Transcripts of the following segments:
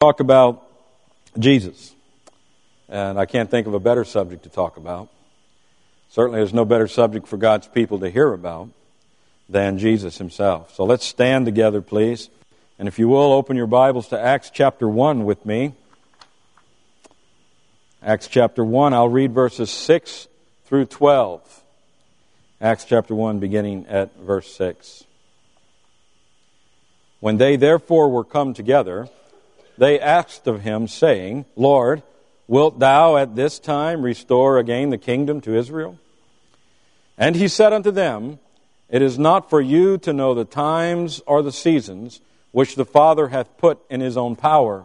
talk about Jesus. And I can't think of a better subject to talk about. Certainly, there's no better subject for God's people to hear about than Jesus himself. So let's stand together, please. And if you will, open your Bibles to Acts chapter 1 with me. Acts chapter 1, I'll read verses 6 through 12. Acts chapter 1, beginning at verse 6. When they therefore were come together, they asked of him, saying, Lord, wilt thou at this time restore again the kingdom to Israel? And he said unto them, It is not for you to know the times or the seasons which the Father hath put in his own power.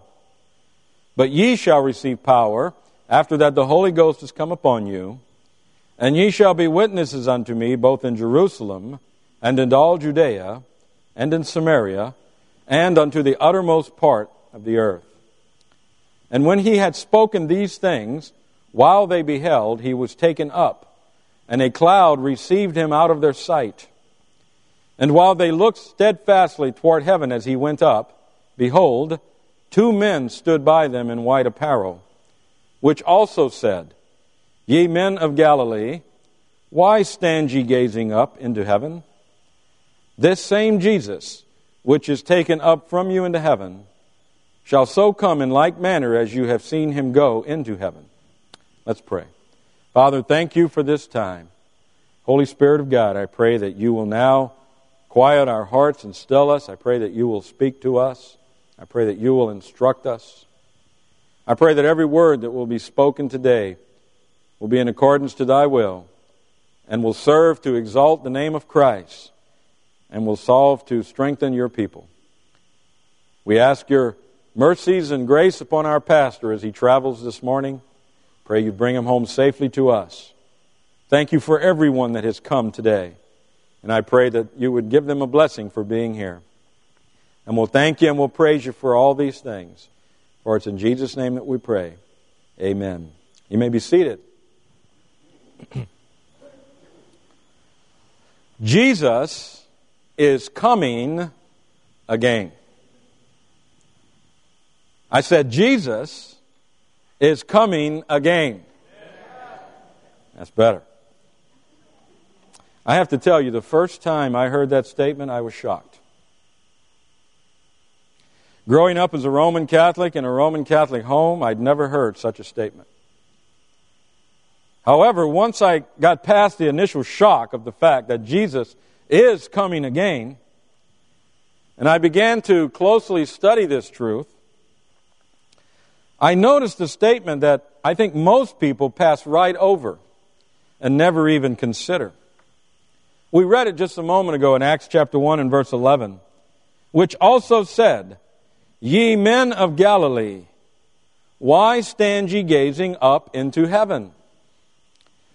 But ye shall receive power after that the Holy Ghost is come upon you, and ye shall be witnesses unto me both in Jerusalem and in all Judea and in Samaria and unto the uttermost part of the earth. And when he had spoken these things, while they beheld, he was taken up, and a cloud received him out of their sight. And while they looked steadfastly toward heaven as he went up, behold, two men stood by them in white apparel, which also said, Ye men of Galilee, why stand ye gazing up into heaven? This same Jesus, which is taken up from you into heaven, shall so come in like manner as you have seen him go into heaven. Let's pray. Father, thank you for this time. Holy Spirit of God, I pray that you will now quiet our hearts and still us. I pray that you will speak to us. I pray that you will instruct us. I pray that every word that will be spoken today will be in accordance to thy will and will serve to exalt the name of Christ and will solve to strengthen your people. We ask your mercies and grace upon our pastor as he travels this morning. Pray you bring him home safely to us. Thank you for everyone that has come today. And I pray that you would give them a blessing for being here. And we'll thank you and we'll praise you for all these things. For it's in Jesus' name that we pray. Amen. You may be seated. Jesus is coming again. I said, Jesus is coming again. That's better. I have to tell you, the first time I heard that statement, I was shocked. Growing up as a Roman Catholic in a Roman Catholic home, I'd never heard such a statement. However, once I got past the initial shock of the fact that Jesus is coming again, and I began to closely study this truth, I noticed a statement that I think most people pass right over and never even consider. We read it just a moment ago in Acts chapter 1 and verse 11, which also said, Ye men of Galilee, why stand ye gazing up into heaven?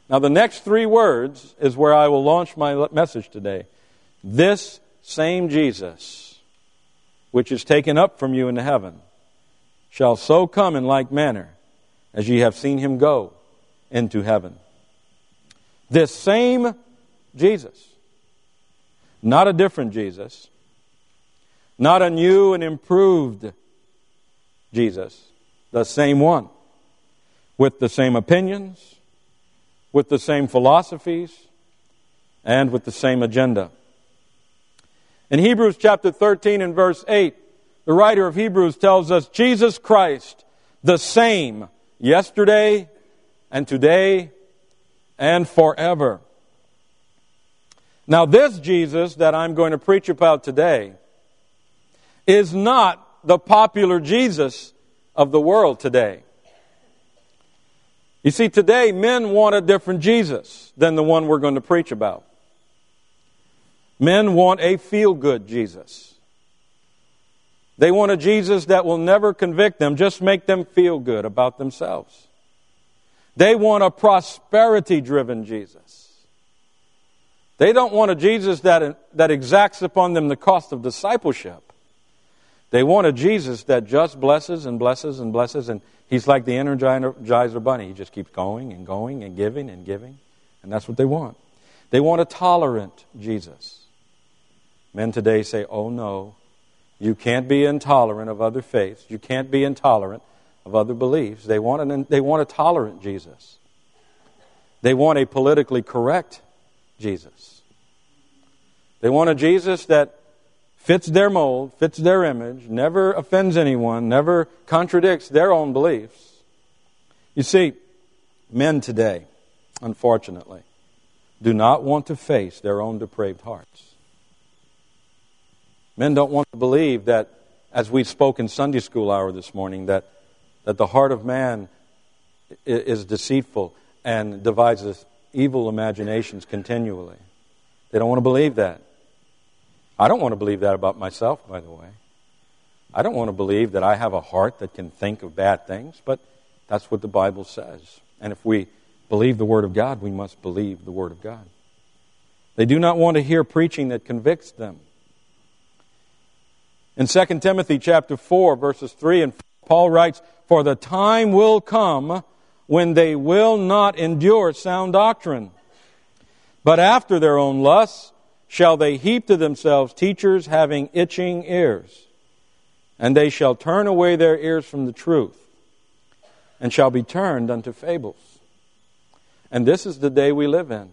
Now, the next three words is where I will launch my message today. This same Jesus, which is taken up from you into heaven, shall so come in like manner as ye have seen him go into heaven. This same Jesus, not a different Jesus, not a new and improved Jesus, the same one, with the same opinions, with the same philosophies, and with the same agenda. In Hebrews chapter 13 and verse 8, the writer of Hebrews tells us Jesus Christ, the same yesterday and today and forever. Now, this Jesus that I'm going to preach about today is not the popular Jesus of the world today. You see, today men want a different Jesus than the one we're going to preach about. Men want a feel good Jesus. They want a Jesus that will never convict them, just make them feel good about themselves. They want a prosperity driven Jesus. They don't want a Jesus that, that exacts upon them the cost of discipleship. They want a Jesus that just blesses and blesses and blesses, and he's like the Energizer Bunny. He just keeps going and going and giving and giving, and that's what they want. They want a tolerant Jesus. Men today say, oh no, You can't be intolerant of other faiths. You can't be intolerant of other beliefs. They want, an, they want a tolerant Jesus. They want a politically correct Jesus. They want a Jesus that fits their mold, fits their image, never offends anyone, never contradicts their own beliefs. You see, men today, unfortunately, do not want to face their own depraved hearts. Men don't want to believe that, as we spoke in Sunday school hour this morning, that, that the heart of man is deceitful and devises evil imaginations continually. They don't want to believe that. I don't want to believe that about myself, by the way. I don't want to believe that I have a heart that can think of bad things, but that's what the Bible says. And if we believe the Word of God, we must believe the Word of God. They do not want to hear preaching that convicts them. In 2 Timothy chapter 4, verses 3 and 4, Paul writes, For the time will come when they will not endure sound doctrine, but after their own lusts shall they heap to themselves teachers having itching ears, and they shall turn away their ears from the truth, and shall be turned unto fables. And this is the day we live in.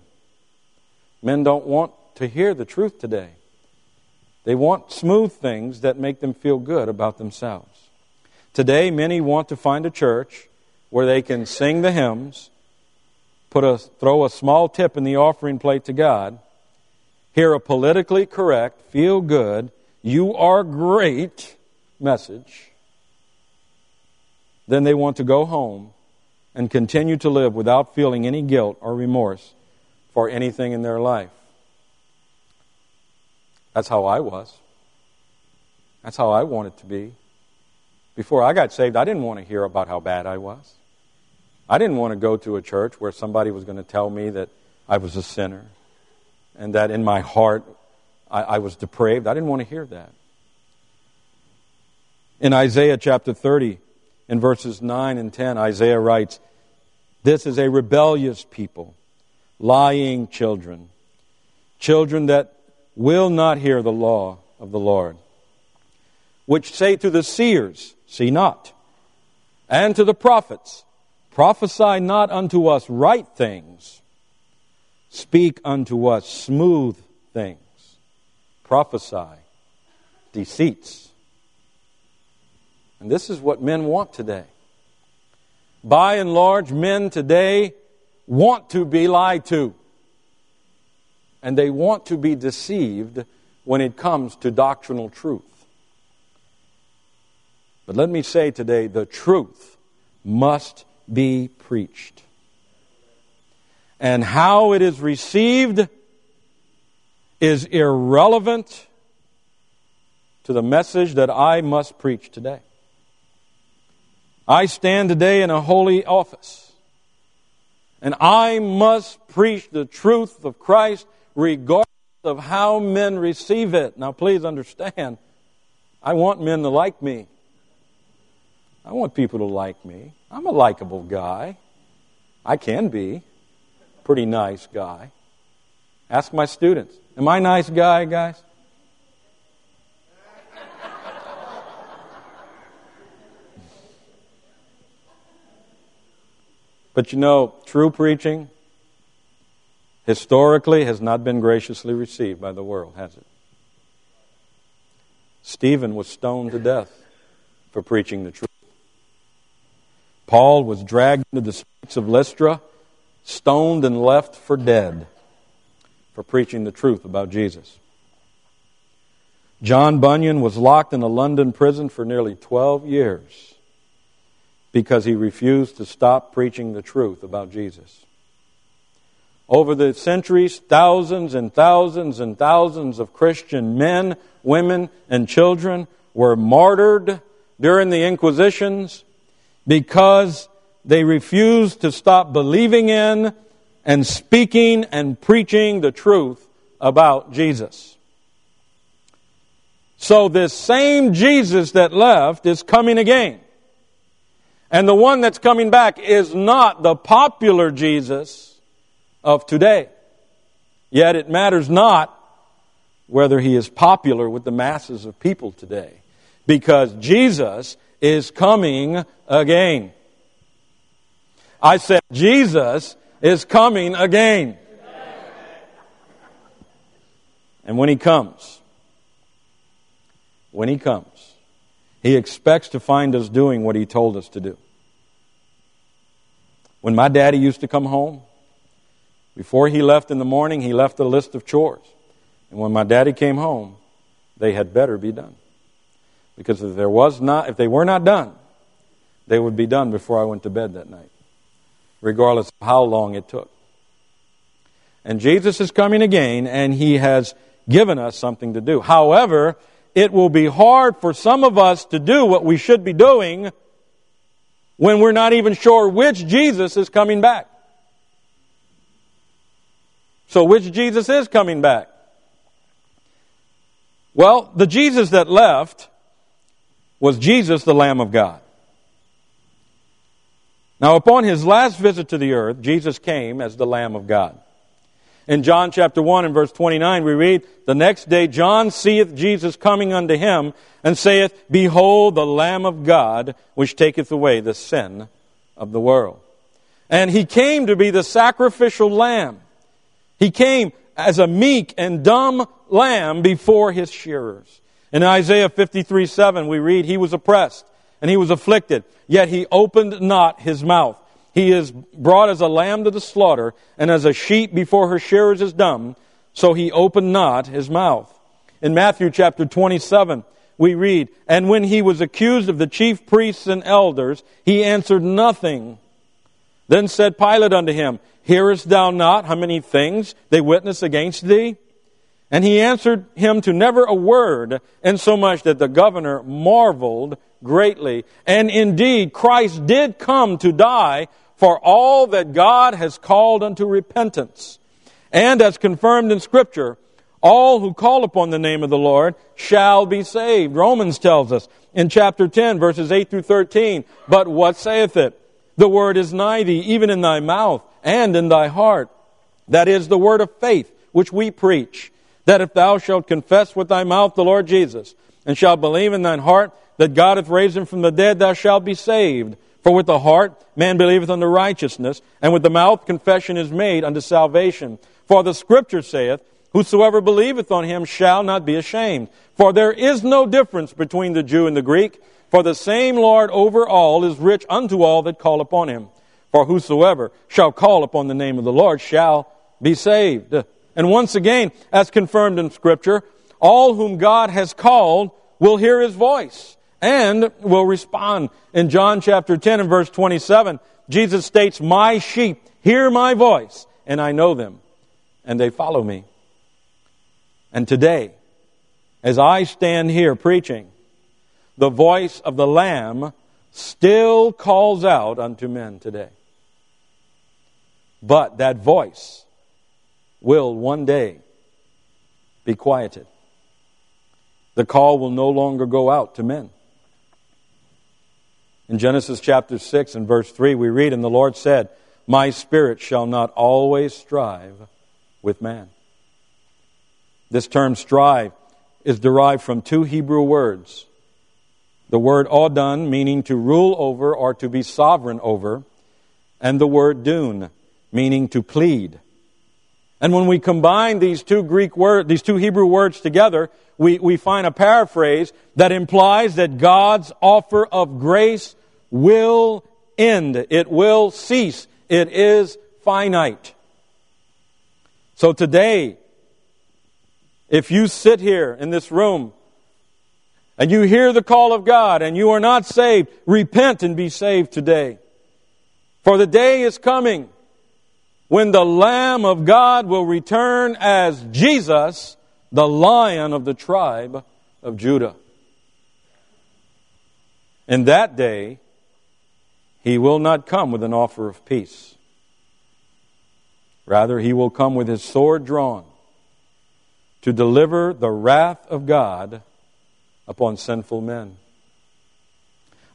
Men don't want to hear the truth today. They want smooth things that make them feel good about themselves. Today, many want to find a church where they can sing the hymns, put a, throw a small tip in the offering plate to God, hear a politically correct, feel good, you are great message. Then they want to go home and continue to live without feeling any guilt or remorse for anything in their life. That's how I was. That's how I wanted to be. Before I got saved, I didn't want to hear about how bad I was. I didn't want to go to a church where somebody was going to tell me that I was a sinner and that in my heart I, I was depraved. I didn't want to hear that. In Isaiah chapter 30, in verses 9 and 10, Isaiah writes, This is a rebellious people, lying children, children that will not hear the law of the Lord, which say to the seers, See not, and to the prophets, Prophesy not unto us right things, speak unto us smooth things. Prophesy deceits. And this is what men want today. By and large, men today want to be lied to. And they want to be deceived when it comes to doctrinal truth. But let me say today the truth must be preached. And how it is received is irrelevant to the message that I must preach today. I stand today in a holy office, and I must preach the truth of Christ regardless of how men receive it. Now, please understand, I want men to like me. I want people to like me. I'm a likable guy. I can be. Pretty nice guy. Ask my students. Am I a nice guy, guys? But you know, true preaching historically has not been graciously received by the world, has it? Stephen was stoned to death for preaching the truth. Paul was dragged into the streets of Lystra, stoned, and left for dead for preaching the truth about Jesus. John Bunyan was locked in a London prison for nearly 12 years because he refused to stop preaching the truth about Jesus. Over the centuries, thousands and thousands and thousands of Christian men, women, and children were martyred during the Inquisitions because they refused to stop believing in and speaking and preaching the truth about Jesus. So this same Jesus that left is coming again. And the one that's coming back is not the popular Jesus of today. Yet it matters not whether he is popular with the masses of people today. Because Jesus is coming again. I said, Jesus is coming again. And when he comes, when he comes, he expects to find us doing what he told us to do. When my daddy used to come home, before he left in the morning, he left a list of chores. And when my daddy came home, they had better be done. Because if there was not if they were not done, they would be done before I went to bed that night, regardless of how long it took. And Jesus is coming again, and he has given us something to do. However, it will be hard for some of us to do what we should be doing when we're not even sure which Jesus is coming back. So, which Jesus is coming back? Well, the Jesus that left was Jesus, the Lamb of God. Now, upon his last visit to the earth, Jesus came as the Lamb of God. In John chapter 1 and verse 29, we read, The next day John seeth Jesus coming unto him, and saith, Behold the Lamb of God, which taketh away the sin of the world. And he came to be the sacrificial lamb. He came as a meek and dumb lamb before his shearers. In Isaiah 53 7, we read, He was oppressed and he was afflicted, yet he opened not his mouth. He is brought as a lamb to the slaughter, and as a sheep before her shearers is dumb, so he opened not his mouth. In Matthew chapter 27, we read, And when he was accused of the chief priests and elders, he answered nothing. Then said Pilate unto him, Hearest thou not how many things they witness against thee? And he answered him to never a word, insomuch that the governor marveled greatly. And indeed, Christ did come to die for all that God has called unto repentance. And as confirmed in Scripture, all who call upon the name of the Lord shall be saved. Romans tells us in chapter 10, verses 8 through 13, But what saith it? The word is nigh thee, even in thy mouth and in thy heart. That is the word of faith which we preach. That if thou shalt confess with thy mouth the Lord Jesus, and shalt believe in thine heart that God hath raised him from the dead, thou shalt be saved. For with the heart man believeth unto righteousness, and with the mouth confession is made unto salvation. For the scripture saith, Whosoever believeth on him shall not be ashamed. For there is no difference between the Jew and the Greek, for the same Lord over all is rich unto all that call upon him. For whosoever shall call upon the name of the Lord shall be saved. And once again, as confirmed in Scripture, all whom God has called will hear his voice and will respond. In John chapter 10 and verse 27, Jesus states, My sheep hear my voice, and I know them, and they follow me. And today, as I stand here preaching, the voice of the Lamb still calls out unto men today. But that voice will one day be quieted. The call will no longer go out to men. In Genesis chapter 6 and verse 3, we read, And the Lord said, My spirit shall not always strive with man. This term strive is derived from two Hebrew words. The word odun, meaning to rule over or to be sovereign over, and the word dun, meaning to plead. And when we combine these two Greek words, these two Hebrew words together, we, we find a paraphrase that implies that God's offer of grace will end. It will cease. It is finite. So today, if you sit here in this room and you hear the call of God and you are not saved, repent and be saved today. For the day is coming when the Lamb of God will return as Jesus, the Lion of the tribe of Judah. In that day, he will not come with an offer of peace. Rather, he will come with his sword drawn to deliver the wrath of God upon sinful men.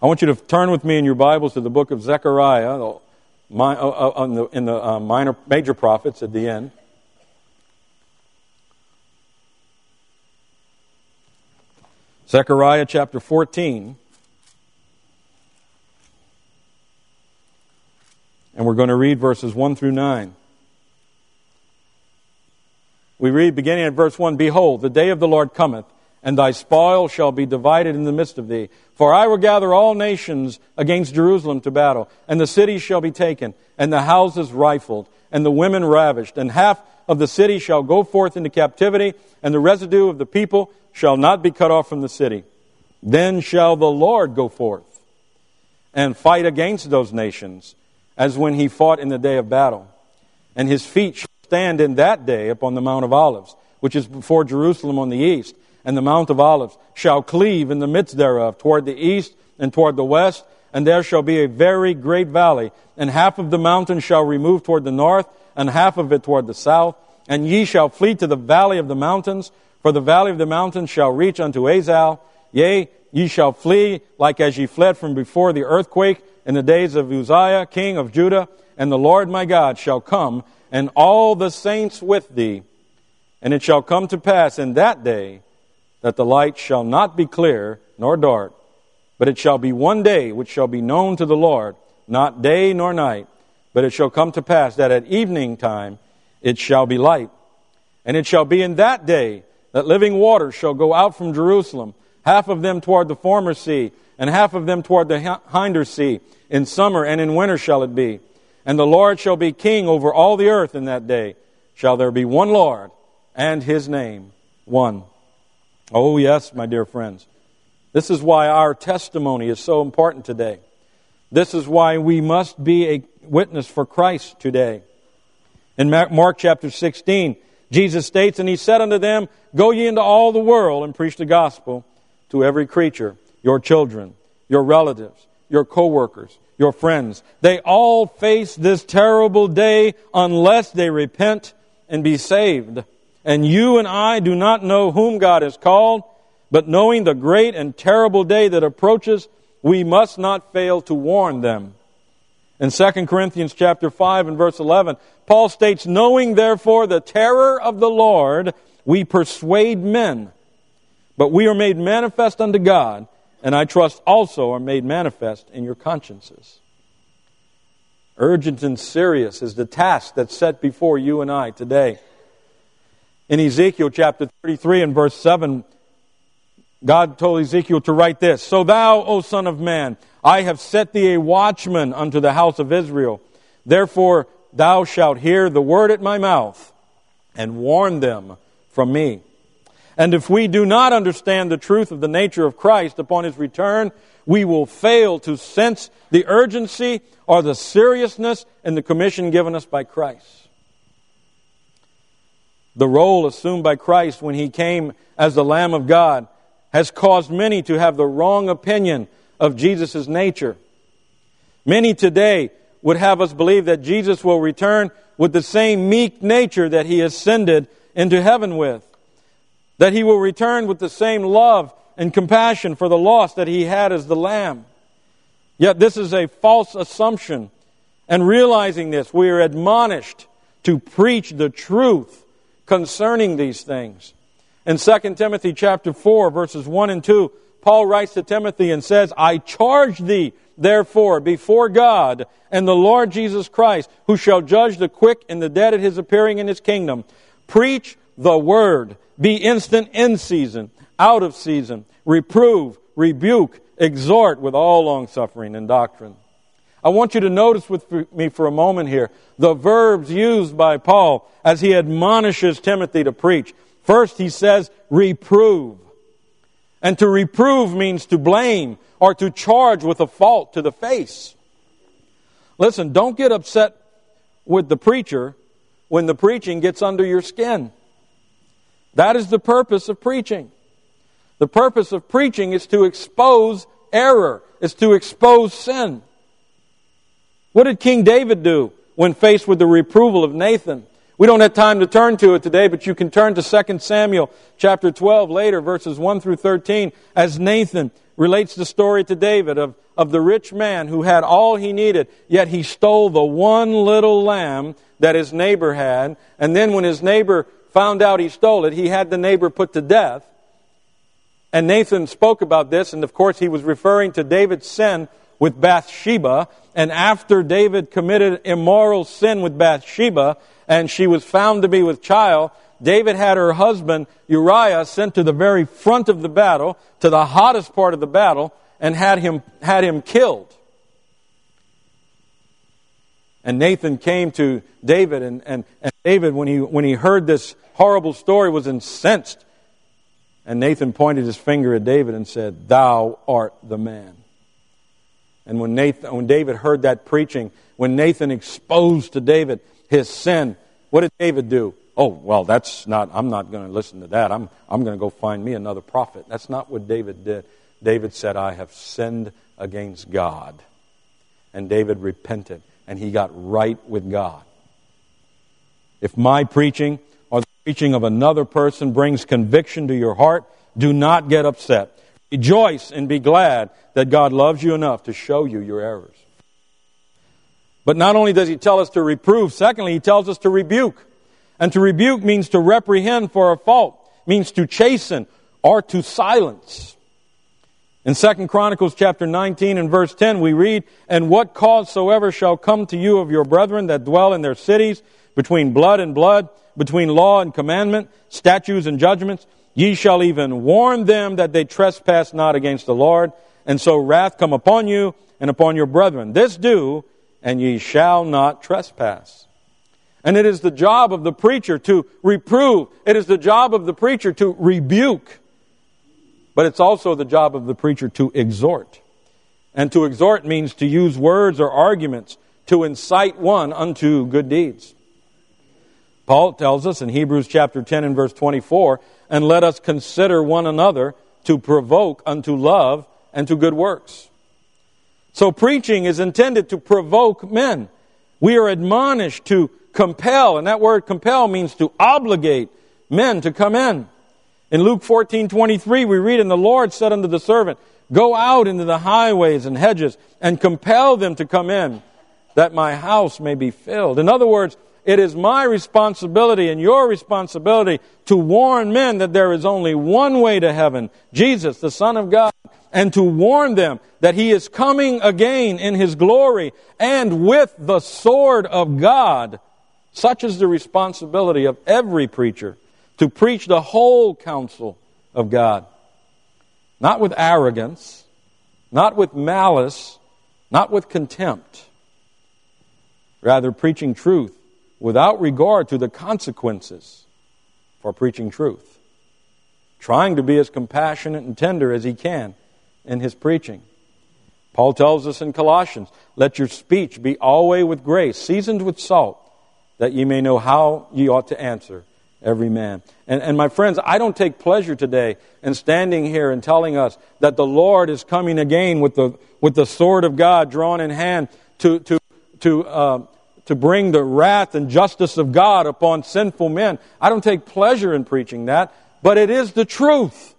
I want you to turn with me in your Bibles to the book of Zechariah, uh, uh, in the uh, minor, major prophets at the end. Zechariah chapter 14. And we're going to read verses 1 through 9. We read beginning at verse 1 Behold, the day of the Lord cometh, and thy spoil shall be divided in the midst of thee. For I will gather all nations against Jerusalem to battle, and the cities shall be taken, and the houses rifled, and the women ravished, and half of the city shall go forth into captivity, and the residue of the people shall not be cut off from the city. Then shall the Lord go forth and fight against those nations, as when he fought in the day of battle. And his feet shall stand in that day upon the Mount of Olives, which is before Jerusalem on the east. And the Mount of Olives shall cleave in the midst thereof, toward the east and toward the west, and there shall be a very great valley. And half of the mountain shall remove toward the north, and half of it toward the south. And ye shall flee to the valley of the mountains, for the valley of the mountains shall reach unto Azal. Yea, ye shall flee like as ye fled from before the earthquake in the days of Uzziah, king of Judah. And the Lord my God shall come, and all the saints with thee. And it shall come to pass in that day that the light shall not be clear nor dark, but it shall be one day which shall be known to the Lord, not day nor night. But it shall come to pass that at evening time it shall be light. And it shall be in that day that living waters shall go out from Jerusalem, half of them toward the former sea, and half of them toward the hinder sea. In summer and in winter shall it be. And the Lord shall be king over all the earth in that day. Shall there be one Lord, and his name one. Oh, yes, my dear friends. This is why our testimony is so important today. This is why we must be a witness for Christ today. In Mark chapter 16, Jesus states, And he said unto them, Go ye into all the world and preach the gospel to every creature, your children, your relatives, your co-workers, your friends. They all face this terrible day unless they repent and be saved. And you and I do not know whom God has called, but knowing the great and terrible day that approaches, we must not fail to warn them. In 2 Corinthians chapter 5 and verse 11, Paul states, Knowing therefore the terror of the Lord, we persuade men. But we are made manifest unto God, and I trust also are made manifest in your consciences. Urgent and serious is the task that's set before you and I today. In Ezekiel chapter 33 and verse 7, God told Ezekiel to write this So thou, O Son of Man, I have set thee a watchman unto the house of Israel. Therefore, thou shalt hear the word at my mouth and warn them from me. And if we do not understand the truth of the nature of Christ upon his return, we will fail to sense the urgency or the seriousness in the commission given us by Christ. The role assumed by Christ when he came as the Lamb of God has caused many to have the wrong opinion of Jesus' nature. Many today would have us believe that Jesus will return with the same meek nature that he ascended into heaven with. That he will return with the same love and compassion for the lost that he had as the Lamb. Yet this is a false assumption. And realizing this, we are admonished to preach the truth concerning these things. In 2 Timothy chapter 4 verses 1 and 2, Paul writes to Timothy and says, I charge thee, therefore, before God and the Lord Jesus Christ, who shall judge the quick and the dead at his appearing in his kingdom. Preach the word. Be instant in season, out of season. Reprove, rebuke, exhort with all longsuffering and doctrine. I want you to notice with me for a moment here the verbs used by Paul as he admonishes Timothy to preach. First, he says, reprove. And to reprove means to blame or to charge with a fault to the face. Listen, don't get upset with the preacher when the preaching gets under your skin. That is the purpose of preaching. The purpose of preaching is to expose error, is to expose sin. What did King David do when faced with the reproval of Nathan? We don't have time to turn to it today, but you can turn to 2 Samuel chapter 12 later, verses 1 through 13, as Nathan relates the story to David of, of the rich man who had all he needed, yet he stole the one little lamb that his neighbor had, and then when his neighbor found out he stole it, he had the neighbor put to death. And Nathan spoke about this, and of course, he was referring to David's sin with Bathsheba. And after David committed immoral sin with Bathsheba, and she was found to be with child, David had her husband Uriah sent to the very front of the battle, to the hottest part of the battle, and had him, had him killed. And Nathan came to David, and, and, and David, when he, when he heard this horrible story, was incensed. And Nathan pointed his finger at David and said, Thou art the man. And when, Nathan, when David heard that preaching, when Nathan exposed to David his sin, what did David do? Oh, well, that's not, I'm not going to listen to that. I'm, I'm going to go find me another prophet. That's not what David did. David said, I have sinned against God. And David repented and he got right with God. If my preaching or the preaching of another person brings conviction to your heart, do not get upset. Rejoice and be glad that God loves you enough to show you your errors. But not only does he tell us to reprove, secondly, he tells us to rebuke. And to rebuke means to reprehend for a fault, means to chasten or to silence. In 2 Chronicles chapter 19 and verse 10 we read, And what cause soever shall come to you of your brethren that dwell in their cities, between blood and blood, between law and commandment, statutes and judgments, ye shall even warn them that they trespass not against the Lord, and so wrath come upon you and upon your brethren. This do, and ye shall not trespass. And it is the job of the preacher to reprove. It is the job of the preacher to rebuke. But it's also the job of the preacher to exhort. And to exhort means to use words or arguments to incite one unto good deeds. Paul tells us in Hebrews chapter 10 and verse 24, and let us consider one another to provoke unto love and to good works. So preaching is intended to provoke men. We are admonished to compel, and that word compel means to obligate men to come in. In Luke 14, 23, we read, And the Lord said unto the servant, Go out into the highways and hedges and compel them to come in, that my house may be filled. In other words, it is my responsibility and your responsibility to warn men that there is only one way to heaven, Jesus, the Son of God, and to warn them that He is coming again in His glory and with the sword of God. Such is the responsibility of every preacher to preach the whole counsel of God. Not with arrogance, not with malice, not with contempt. Rather, preaching truth without regard to the consequences for preaching truth. Trying to be as compassionate and tender as he can in his preaching. Paul tells us in Colossians, let your speech be always with grace, seasoned with salt, that ye may know how ye ought to answer every man. And, and my friends, I don't take pleasure today in standing here and telling us that the Lord is coming again with the, with the sword of God drawn in hand to, to, to, uh, to bring the wrath and justice of God upon sinful men. I don't take pleasure in preaching that, but it is the truth,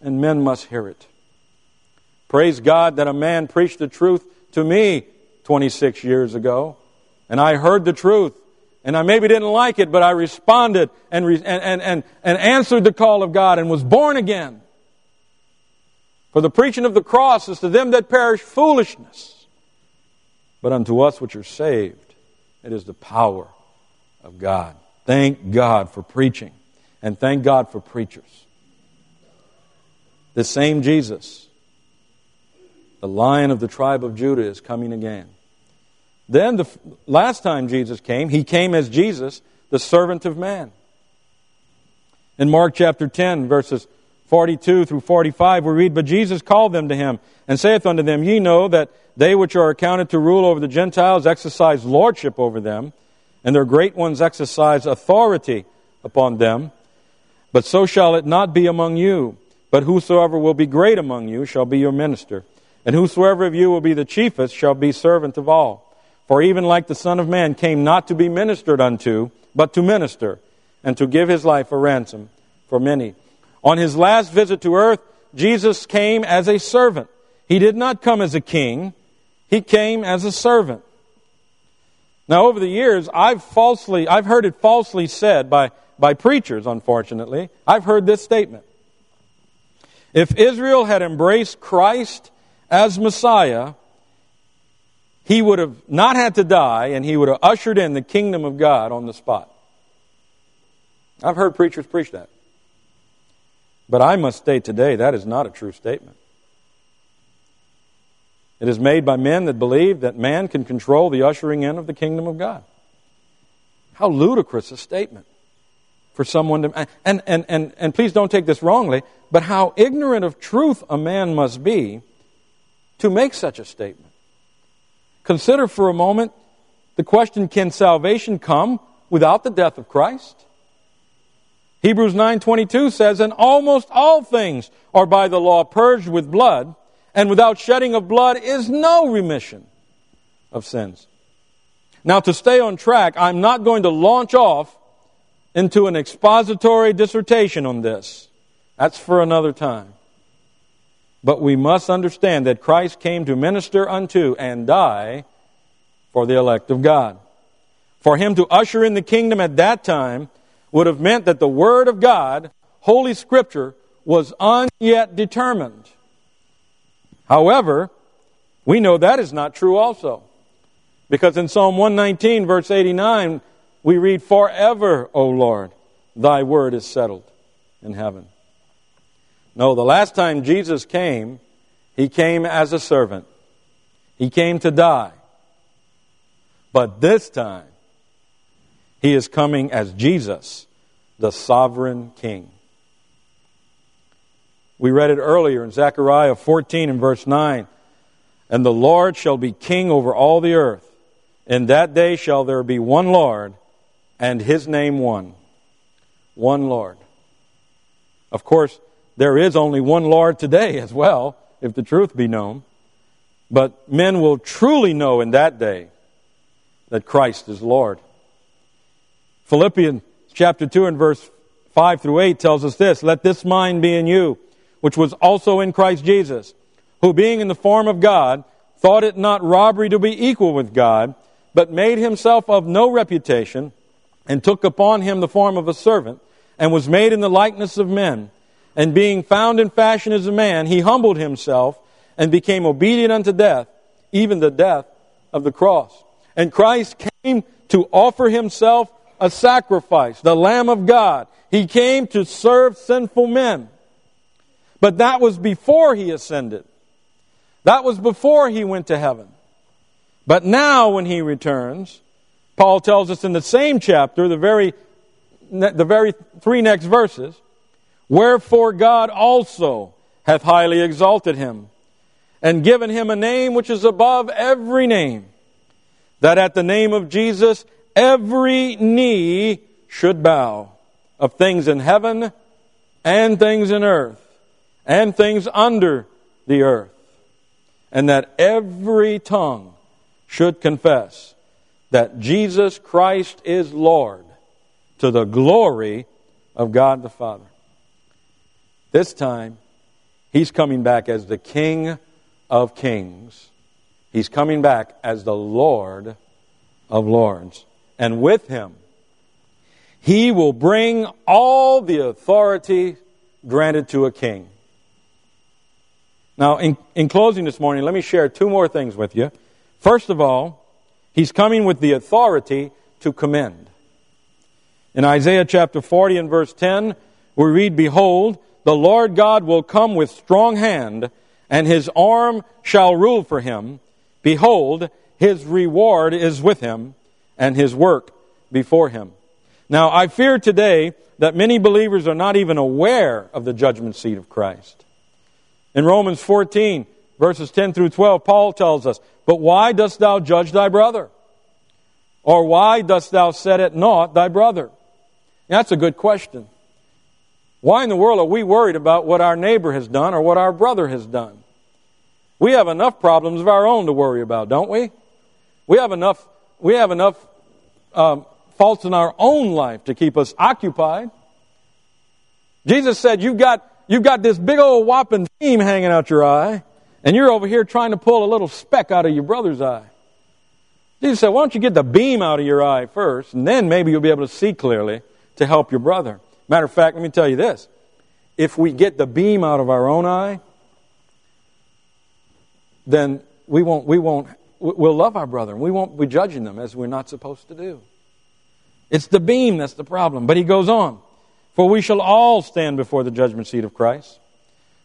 and men must hear it. Praise God that a man preached the truth to me 26 years ago, and I heard the truth. And I maybe didn't like it, but I responded and, re- and, and, and, and answered the call of God and was born again. For the preaching of the cross is to them that perish foolishness, but unto us which are saved, it is the power of God. Thank God for preaching, and thank God for preachers. The same Jesus, the lion of the tribe of Judah, is coming again. Then, the last time Jesus came, he came as Jesus, the servant of man. In Mark chapter 10, verses 42 through 45, we read, But Jesus called them to him, and saith unto them, Ye know that they which are accounted to rule over the Gentiles exercise lordship over them, and their great ones exercise authority upon them. But so shall it not be among you. But whosoever will be great among you shall be your minister. And whosoever of you will be the chiefest shall be servant of all. For even like the Son of Man came not to be ministered unto, but to minister, and to give his life a ransom for many. On his last visit to earth, Jesus came as a servant. He did not come as a king, he came as a servant. Now, over the years, I've falsely, I've heard it falsely said by, by preachers, unfortunately. I've heard this statement. If Israel had embraced Christ as Messiah, he would have not had to die and he would have ushered in the kingdom of God on the spot. I've heard preachers preach that. But I must state today that is not a true statement. It is made by men that believe that man can control the ushering in of the kingdom of God. How ludicrous a statement for someone to. And, and, and, and please don't take this wrongly, but how ignorant of truth a man must be to make such a statement. Consider for a moment the question can salvation come without the death of Christ? Hebrews 9:22 says, "And almost all things are by the law purged with blood, and without shedding of blood is no remission of sins. Now, to stay on track, I'm not going to launch off into an expository dissertation on this. That's for another time. But we must understand that Christ came to minister unto and die for the elect of God. For him to usher in the kingdom at that time would have meant that the Word of God, Holy Scripture, was unyet determined. However, we know that is not true also. Because in Psalm 119, verse 89, we read, Forever, O Lord, thy word is settled in heaven. No, the last time Jesus came, he came as a servant. He came to die. But this time, he is coming as Jesus, the sovereign king. We read it earlier in Zechariah 14 and verse 9. And the Lord shall be king over all the earth. In that day shall there be one Lord, and his name one. One Lord. Of course, there is only one Lord today as well, if the truth be known. But men will truly know in that day that Christ is Lord. Philippians chapter 2 and verse 5 through 8 tells us this Let this mind be in you which was also in Christ Jesus, who being in the form of God, thought it not robbery to be equal with God, but made himself of no reputation, and took upon him the form of a servant, and was made in the likeness of men. And being found in fashion as a man, he humbled himself, and became obedient unto death, even the death of the cross. And Christ came to offer himself a sacrifice, the Lamb of God. He came to serve sinful men. But that was before he ascended. That was before he went to heaven. But now, when he returns, Paul tells us in the same chapter, the very, the very three next verses, Wherefore God also hath highly exalted him, and given him a name which is above every name, that at the name of Jesus every knee should bow, of things in heaven and things in earth and things under the earth, and that every tongue should confess that Jesus Christ is Lord to the glory of God the Father. This time, He's coming back as the King of Kings. He's coming back as the Lord of Lords. And with Him, He will bring all the authority granted to a king. Now, in, in closing this morning, let me share two more things with you. First of all, he's coming with the authority to commend. In Isaiah chapter 40 and verse 10, we read, Behold, the Lord God will come with strong hand, and his arm shall rule for him. Behold, his reward is with him, and his work before him. Now, I fear today that many believers are not even aware of the judgment seat of Christ. In Romans 14, verses 10 through 12, Paul tells us, But why dost thou judge thy brother? Or why dost thou set at naught thy brother? That's a good question. Why in the world are we worried about what our neighbor has done or what our brother has done? We have enough problems of our own to worry about, don't we? We have enough, we have enough um, faults in our own life to keep us occupied. Jesus said, You've got You've got this big old whopping beam hanging out your eye, and you're over here trying to pull a little speck out of your brother's eye. Jesus said, Why don't you get the beam out of your eye first, and then maybe you'll be able to see clearly to help your brother. Matter of fact, let me tell you this. if we get the beam out of our own eye, then we won't, we won't, we'll love our brother and we won't be judging them as we're not supposed to do. It's the beam that's the problem. But he goes on, for we shall all stand before the judgment seat of Christ.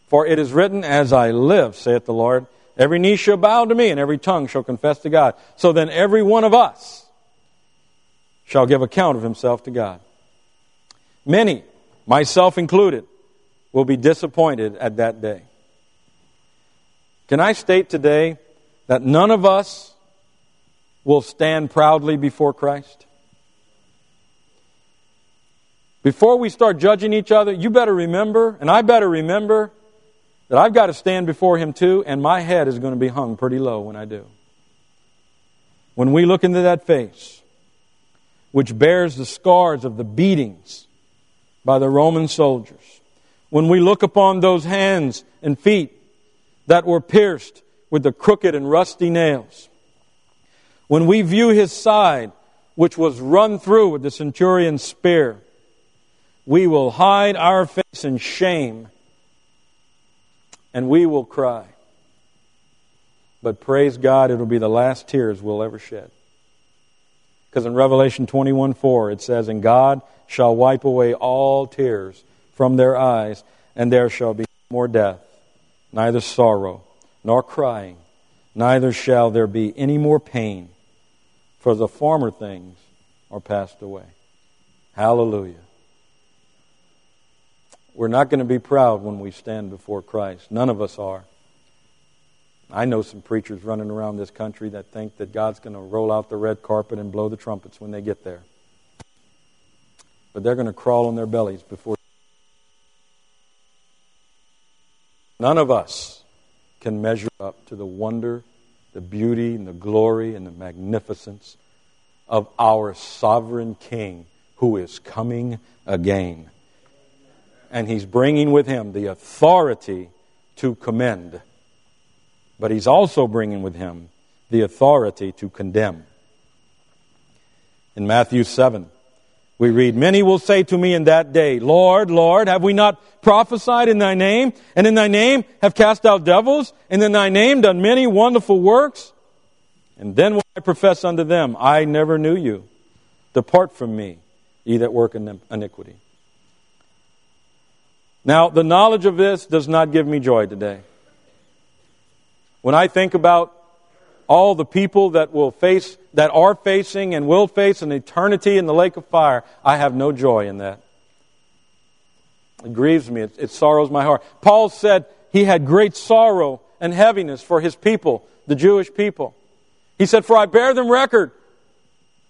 For it is written, As I live, saith the Lord, every knee shall bow to me, and every tongue shall confess to God. So then every one of us shall give account of himself to God. Many, myself included, will be disappointed at that day. Can I state today that none of us will stand proudly before Christ? Before we start judging each other, you better remember, and I better remember, that I've got to stand before Him too, and my head is going to be hung pretty low when I do. When we look into that face, which bears the scars of the beatings by the Roman soldiers, when we look upon those hands and feet that were pierced with the crooked and rusty nails, when we view his side, which was run through with the centurion's spear, we will hide our face in shame and we will cry. But praise God, it'll be the last tears we'll ever shed. Because in Revelation 21 4, it says, And God shall wipe away all tears from their eyes, and there shall be no more death, neither sorrow, nor crying, neither shall there be any more pain, for the former things are passed away. Hallelujah. We're not going to be proud when we stand before Christ. None of us are. I know some preachers running around this country that think that God's going to roll out the red carpet and blow the trumpets when they get there. But they're going to crawl on their bellies before. None of us can measure up to the wonder, the beauty, and the glory, and the magnificence of our sovereign King who is coming again and he's bringing with him the authority to commend. But he's also bringing with him the authority to condemn. In Matthew 7, we read, Many will say to me in that day, Lord, Lord, have we not prophesied in thy name, and in thy name have cast out devils, and in thy name done many wonderful works? And then will I profess unto them, I never knew you. Depart from me, ye that work in iniquity. Now, the knowledge of this does not give me joy today. When I think about all the people that will face, that are facing and will face an eternity in the lake of fire, I have no joy in that. It grieves me. It, it sorrows my heart. Paul said he had great sorrow and heaviness for his people, the Jewish people. He said, For I bear them record.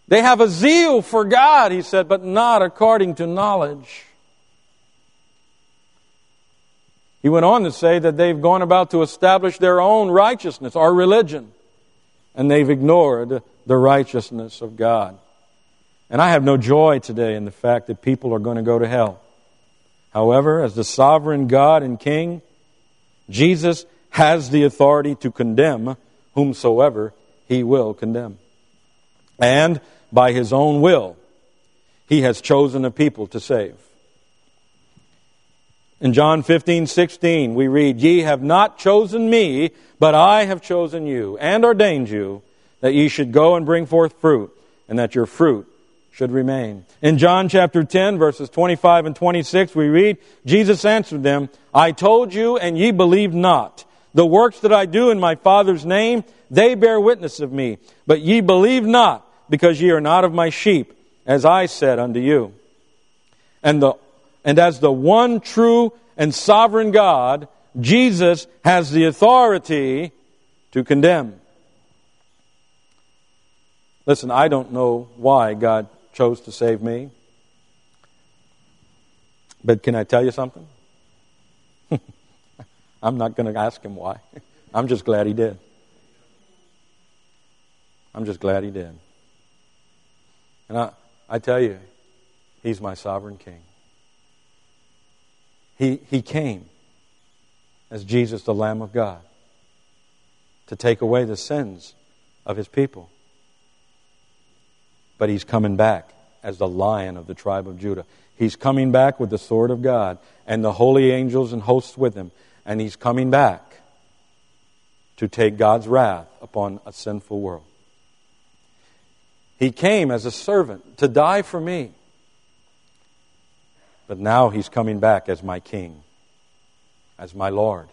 They have a zeal for God, he said, but not according to knowledge. He went on to say that they've gone about to establish their own righteousness, our religion, and they've ignored the righteousness of God. And I have no joy today in the fact that people are going to go to hell. However, as the sovereign God and King, Jesus has the authority to condemn whomsoever he will condemn. And by his own will, he has chosen a people to save. In John 15, 16, we read, Ye have not chosen me, but I have chosen you, and ordained you, that ye should go and bring forth fruit, and that your fruit should remain. In John chapter 10, verses 25 and 26, we read, Jesus answered them, I told you, and ye believed not. The works that I do in my Father's name, they bear witness of me. But ye believe not, because ye are not of my sheep, as I said unto you. And the and as the one true and sovereign God, Jesus has the authority to condemn. Listen, I don't know why God chose to save me. But can I tell you something? I'm not going to ask him why. I'm just glad he did. I'm just glad he did. And I, I tell you, he's my sovereign king. He, he came as Jesus, the Lamb of God, to take away the sins of his people. But he's coming back as the lion of the tribe of Judah. He's coming back with the sword of God and the holy angels and hosts with him. And he's coming back to take God's wrath upon a sinful world. He came as a servant to die for me. But now he's coming back as my king, as my Lord.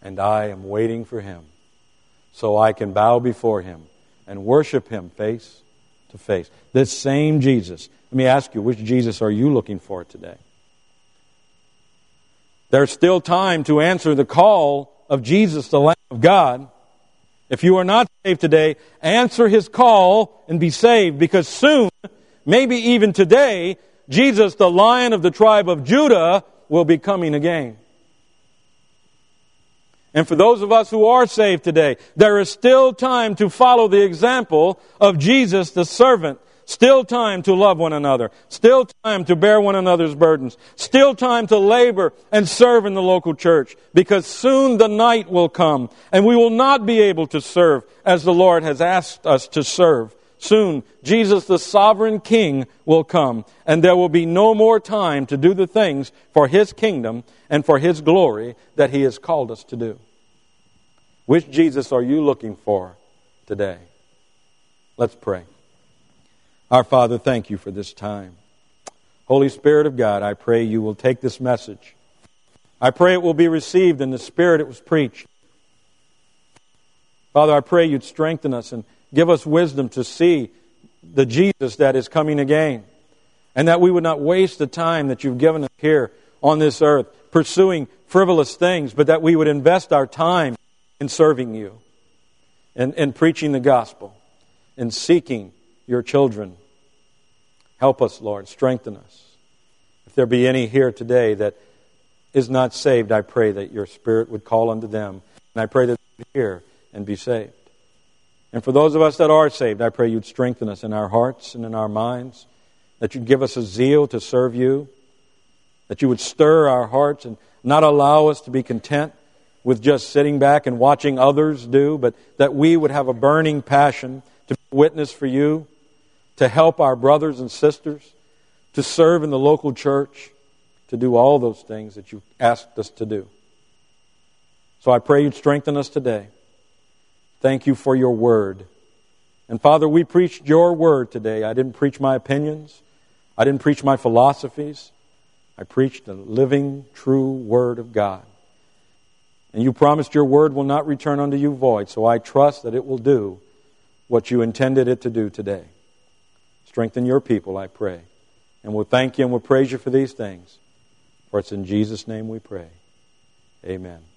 And I am waiting for him so I can bow before him and worship him face to face. This same Jesus. Let me ask you, which Jesus are you looking for today? There's still time to answer the call of Jesus, the Lamb of God. If you are not saved today, answer his call and be saved because soon, maybe even today, Jesus, the Lion of the tribe of Judah, will be coming again. And for those of us who are saved today, there is still time to follow the example of Jesus, the servant. Still time to love one another. Still time to bear one another's burdens. Still time to labor and serve in the local church. Because soon the night will come and we will not be able to serve as the Lord has asked us to serve. Soon, Jesus, the sovereign King, will come, and there will be no more time to do the things for His kingdom and for His glory that He has called us to do. Which Jesus are you looking for today? Let's pray. Our Father, thank you for this time. Holy Spirit of God, I pray you will take this message. I pray it will be received in the spirit it was preached. Father, I pray you'd strengthen us and Give us wisdom to see the Jesus that is coming again. And that we would not waste the time that you've given us here on this earth pursuing frivolous things, but that we would invest our time in serving you, and, in preaching the gospel, in seeking your children. Help us, Lord. Strengthen us. If there be any here today that is not saved, I pray that your Spirit would call unto them. And I pray that they hear and be saved. And for those of us that are saved, I pray you'd strengthen us in our hearts and in our minds, that you'd give us a zeal to serve you, that you would stir our hearts and not allow us to be content with just sitting back and watching others do, but that we would have a burning passion to witness for you, to help our brothers and sisters, to serve in the local church, to do all those things that you asked us to do. So I pray you'd strengthen us today. Thank you for your word. And Father, we preached your word today. I didn't preach my opinions. I didn't preach my philosophies. I preached the living, true word of God. And you promised your word will not return unto you void, so I trust that it will do what you intended it to do today. Strengthen your people, I pray. And we'll thank you and we'll praise you for these things. For it's in Jesus' name we pray. Amen.